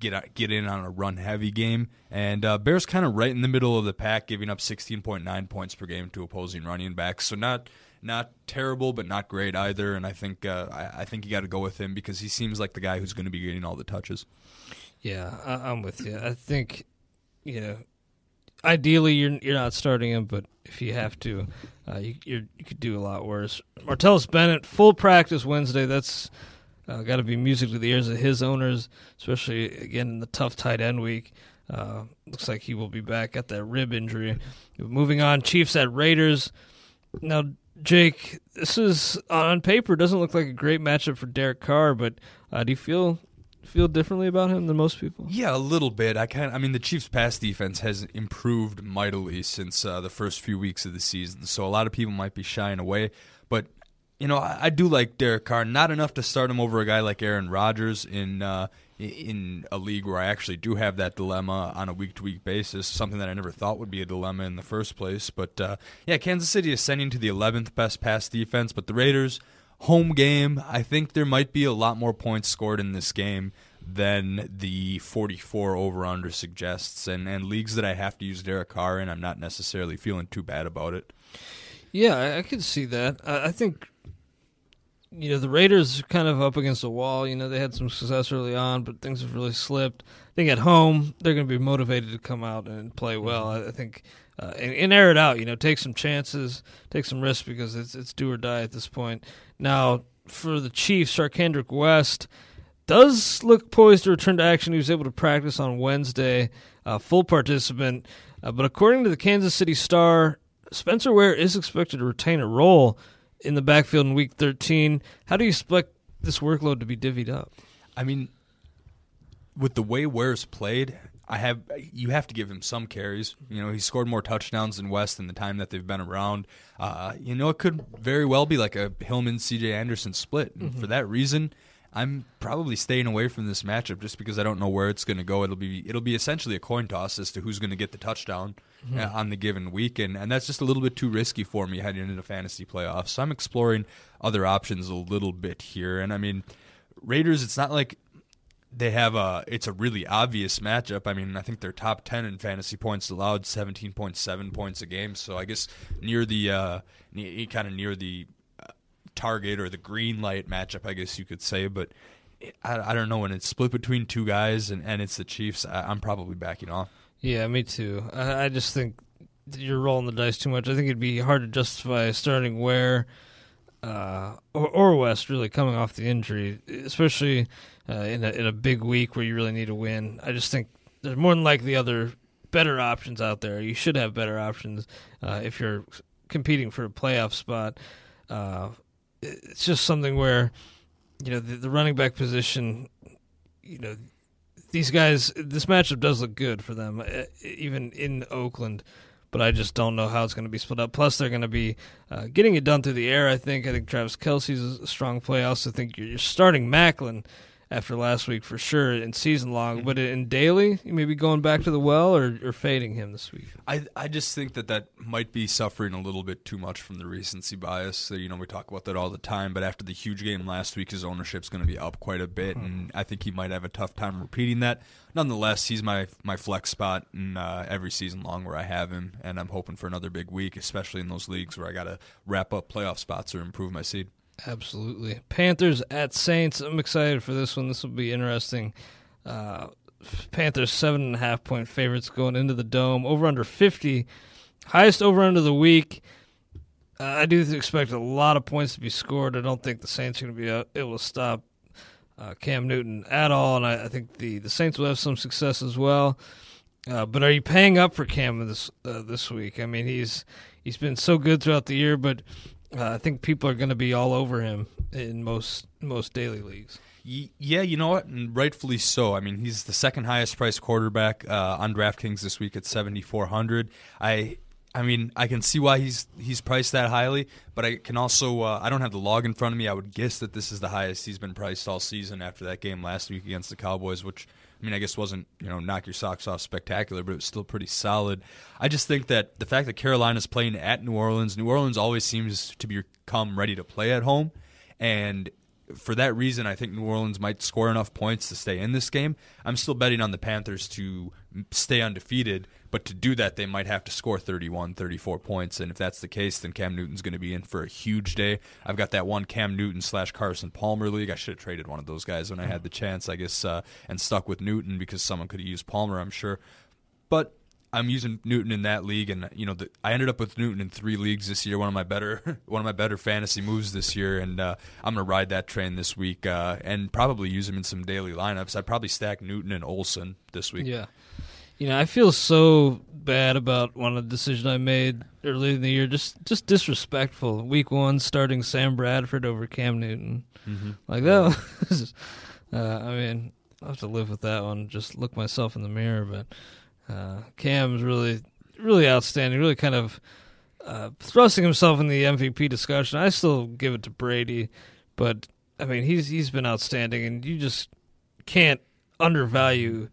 get get in on a run heavy game. And uh, Bears kind of right in the middle of the pack, giving up 16.9 points per game to opposing running backs. So not not terrible, but not great either. And I think uh, I, I, think you got to go with him because he seems like the guy who's going to be getting all the touches. Yeah, I, am with you. I think you know, ideally you're you're not starting him, but if you have to, uh, you you could do a lot worse. Martellus Bennett, full practice Wednesday. That's uh, Got to be music to the ears of his owners, especially again in the tough tight end week. Uh, looks like he will be back at that rib injury. Moving on, Chiefs at Raiders. Now, Jake, this is on paper doesn't look like a great matchup for Derek Carr, but uh, do you feel feel differently about him than most people? Yeah, a little bit. I kind I mean the Chiefs pass defense has improved mightily since uh, the first few weeks of the season. So a lot of people might be shying away, but you know, I, I, do like Derek Carr. Not enough to start him over a guy like Aaron Rodgers in uh, in a league where I actually do have that dilemma on a week to week basis. Something that I never thought would be a dilemma in the first place. But uh, yeah, Kansas City is sending to the 11th best pass defense, but the Raiders home game. I think there might be a lot more points scored in this game than the 44 over under suggests. And and leagues that I have to use Derek Carr in, I'm not necessarily feeling too bad about it. Yeah, I, I could see that. I, I think you know the Raiders are kind of up against a wall. You know they had some success early on, but things have really slipped. I think at home they're going to be motivated to come out and play well. I, I think uh, and, and, air it out. You know, take some chances, take some risks because it's it's do or die at this point. Now for the Chiefs, Charcandrick West does look poised to return to action. He was able to practice on Wednesday, uh, full participant. Uh, but according to the Kansas City Star, Spencer Ware is expected to retain a role in the backfield in Week 13. How do you expect this workload to be divvied up? I mean, with the way Ware's played, I have you have to give him some carries. You know, he scored more touchdowns than West in the time that they've been around. Uh, you know, it could very well be like a Hillman C.J. Anderson split. And For that reason, I'm probably staying away from this matchup just because I don't know where it's going to go. It'll be it'll be essentially a coin toss as to who's going to get the touchdown uh, on the given week, and, and that's just a little bit too risky for me heading into fantasy playoffs. So I'm exploring other options a little bit here, and I mean, Raiders. It's not like they have a it's a really obvious matchup. I mean, I think they're top 10 in fantasy points allowed, 17.7 points a game. So I guess near the uh kind of near the target or the green light matchup, I guess you could say, but I, I don't know when it's split between two guys and, and it's the Chiefs. I, I'm probably backing off. Yeah, me too. I, I just think you're rolling the dice too much. I think it'd be hard to justify starting Ware uh, or, or West really coming off the injury, especially uh, in a in a big week where you really need to win. I just think there's more than likely other better options out there. You should have better options uh, if you're competing for a playoff spot. Uh, it's just something where you know the, the running back position. You know these guys. This matchup does look good for them, uh, even in Oakland. But I just don't know how it's going to be split up. Plus, they're going to be uh, getting it done through the air. I think. I think Travis Kelce's a strong play. I also think you're, you're starting Maclin after last week for sure in season long. Mm-hmm. But in daily, you may be going back to the well or, or fading him this week. I I just think that that might be suffering a little bit too much from the recency bias. So, you know, we talk about that all the time. But after the huge game last week, his ownership's going to be up quite a bit, and I think he might have a tough time repeating that. Nonetheless, he's my my flex spot in uh, every season long where I have him, and I'm hoping for another big week, especially in those leagues where I got to wrap up playoff spots or improve my seed. Absolutely. Panthers at Saints. I'm excited for this one. This will be interesting. Uh, Panthers seven and a half point favorites going into the dome. Over under 50. Highest over under the week. Uh, I do expect a lot of points to be scored. I don't think the Saints are going to be uh, able to stop uh, Cam Newton at all, and I, I think the, the Saints will have some success as well. Uh, but are you paying up for Cam this uh, this week? I mean, he's he's been so good throughout the year, but uh, I think people are going to be all over him in most most daily leagues. Yeah, you know what? And rightfully so. I mean, he's the second highest priced quarterback uh, on DraftKings this week at seventy four hundred. I, I mean, I can see why he's he's priced that highly, but I can also uh, I don't have the log in front of me. I would guess that this is the highest he's been priced all season after that game last week against the Cowboys, which I mean, I guess wasn't you know knock your socks off spectacular, but it was still pretty solid. I just think that the fact that Carolina's playing at New Orleans, New Orleans always seems to become ready to play at home, and for that reason, I think New Orleans might score enough points to stay in this game. I'm still betting on the Panthers to stay undefeated, but to do that, they might have to score 31, 34 points. And if that's the case, then Cam Newton's going to be in for a huge day. I've got that one Cam Newton slash Carson Palmer league. I should have traded one of those guys when I had the chance, I guess, uh, and stuck with Newton because someone could have used Palmer, I'm sure. But I'm using Newton in that league, and you know, the, I ended up with Newton in three leagues this year. One of my better, one of my better fantasy moves this year, and uh, I'm gonna ride that train this week, uh, and probably use him in some daily lineups. I'd probably stack Newton and Olsen this week. Yeah. You know, I feel so bad about one of the decision I made earlier in the year. Just, just disrespectful. Week one, starting Sam Bradford over Cam Newton, Mhm. like that. Was, uh, I mean, I have to live with that one. Just look myself in the mirror, but uh, Cam's really, really outstanding. Really, kind of uh, thrusting himself in the MVP discussion. I still give it to Brady, but I mean, he's he's been outstanding, and you just can't undervalue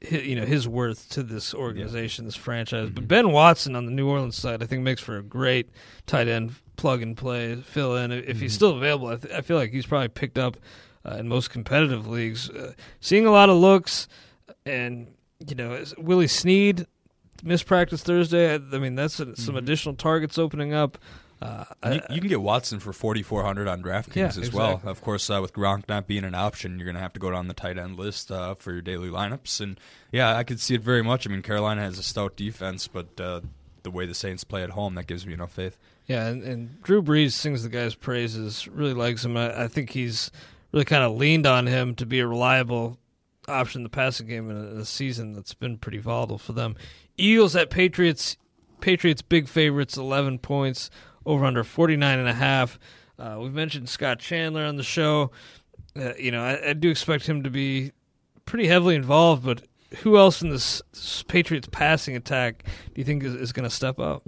you know his worth to this organization, this franchise. But Ben Watson on the New Orleans side, I think makes for a great tight end plug and play fill in if he's still available. I, th- I feel like he's probably picked up uh, in most competitive leagues. Uh, seeing a lot of looks, and you know Willie Snead missed practice Thursday. I, I mean that's a, some additional targets opening up. Uh, you, you can get Watson for 4,400 on DraftKings Yeah, as well. Of course, uh, with Gronk not being an option, you're going to have to go down the tight end list uh, for your daily lineups. And yeah, I could see it very much. I mean, Carolina has a stout defense, but uh, the way the Saints play at home, that gives me enough faith. Yeah, and, and Drew Brees sings the guy's praises, really likes him. I, I think he's really kind of leaned on him to be a reliable option in the passing game in a, in a season that's been pretty volatile for them. Eagles at Patriots. Patriots big favorites, 11 points, over under 49 and a half. Uh, we've mentioned Scott Chandler on the show. Uh, you know, I, I do expect him to be pretty heavily involved, but who else in this, this Patriots passing attack do you think is, is going to step up?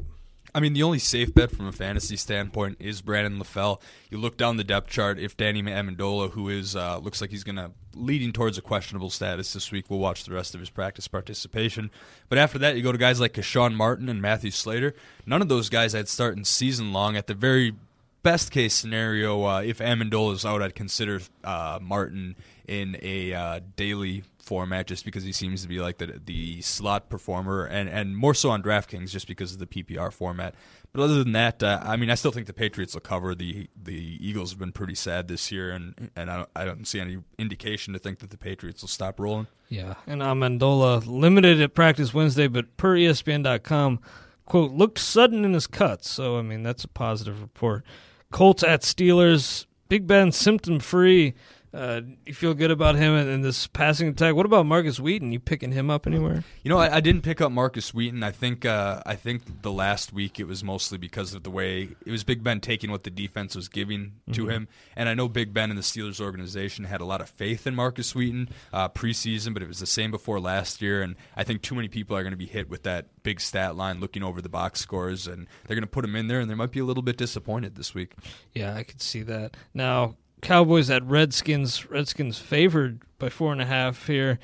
I mean, the only safe bet from a fantasy standpoint is Brandon LaFell. You look down the depth chart. If Danny Amendola, who is uh, looks like he's going to leading towards a questionable status this week, we'll watch the rest of his practice participation. But after that, you go to guys like Keshawn Martin and Matthew Slater. None of those guys I'd start in season long. At the very best case scenario, uh, if Amendola is out, I'd consider uh, Martin in a uh, daily format just because he seems to be like the the slot performer and and more so on DraftKings just because of the PPR format. But other than that, uh, I mean, I still think the Patriots will cover. the The Eagles have been pretty sad this year, and and I don't, I don't see any indication to think that the Patriots will stop rolling. Yeah, and Amendola limited at practice Wednesday, but per ESPN.com, quote looked sudden in his cuts. So I mean, that's a positive report. Colts at Steelers. Big Ben symptom free. Uh, you feel good about him and, this passing attack. What about Markus Wheaton? You picking him up anywhere? You know, I, I didn't pick up Markus Wheaton. I think uh, I think the last week it was mostly because of the way it was Big Ben taking what the defense was giving to mm-hmm. him. And I know Big Ben and the Steelers organization had a lot of faith in Markus Wheaton uh, preseason, but it was the same before last year. And I think too many people are going to be hit with that big stat line looking over the box scores, and they're going to put him in there, and they might be a little bit disappointed this week. Yeah, I could see that. Now, Cowboys at Redskins. Redskins favored by four and a half here.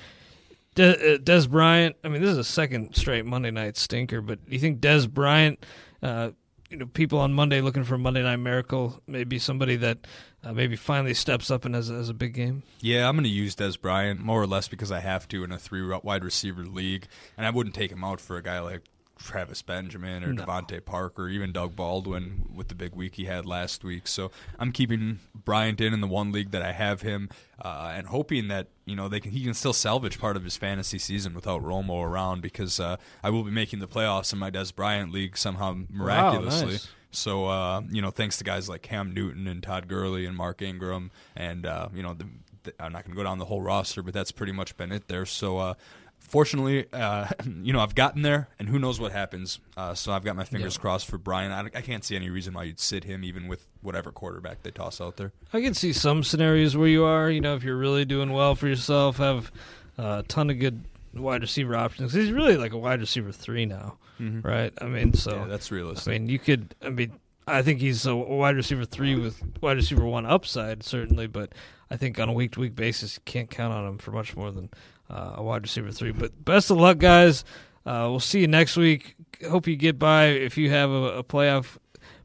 De- uh, Dez Bryant. I mean, this is a second straight Monday night stinker. But do you think Dez Bryant? Uh, you know, people on Monday looking for Monday Night Miracle. Maybe somebody that uh, maybe finally steps up and has, has a big game. Yeah, I'm going to use Dez Bryant more or less because I have to in a three wide receiver league, and I wouldn't take him out for a guy like Travis Benjamin or no. Parker, even Doug Baldwin with the big week he had last week. So I'm keeping Bryant in in the one league that I have him, uh, and hoping that you know they can he can still salvage part of his fantasy season without Romo around because uh, I will be making the playoffs in my Dez Bryant league somehow miraculously. Wow, nice. So uh, you know, thanks to guys like Cam Newton and Todd Gurley and Mark Ingram, and uh, you know, the, the, I'm not going to go down the whole roster, but that's pretty much been it there. So uh, fortunately, uh, you know, I've gotten there, and who knows what happens. Uh, so I've got my fingers yeah. crossed for Brian. I, I, can't see any reason why you'd sit him, even with whatever quarterback they toss out there. I can see some scenarios where you are, you know, if you're really doing well for yourself, have a ton of good wide receiver options. He's really like a wide receiver three now, mm-hmm. right? I mean, so yeah, that's realistic. I mean, you could. I mean, I think he's a wide receiver three with wide receiver one upside certainly, but I think on a week to week basis, you can't count on him for much more than uh, a wide receiver three. But best of luck, guys. Uh, we'll see you next week. Hope you get by. If you have a, a playoff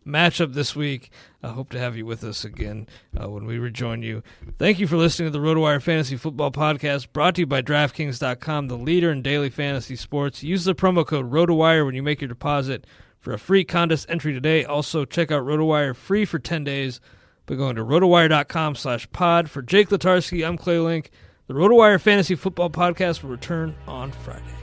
matchup this week, I hope to have you with us again uh, when we rejoin you. Thank you for listening to the RotoWire Fantasy Football Podcast, brought to you by DraftKings.com, the leader in daily fantasy sports. Use the promo code RotoWire when you make your deposit for a free contest entry today. Also, check out RotoWire free for 10 days by going to rotowire.com slash pod. For Jake Latarski, I'm Clay Link. The RotoWire Fantasy Football Podcast will return on Friday.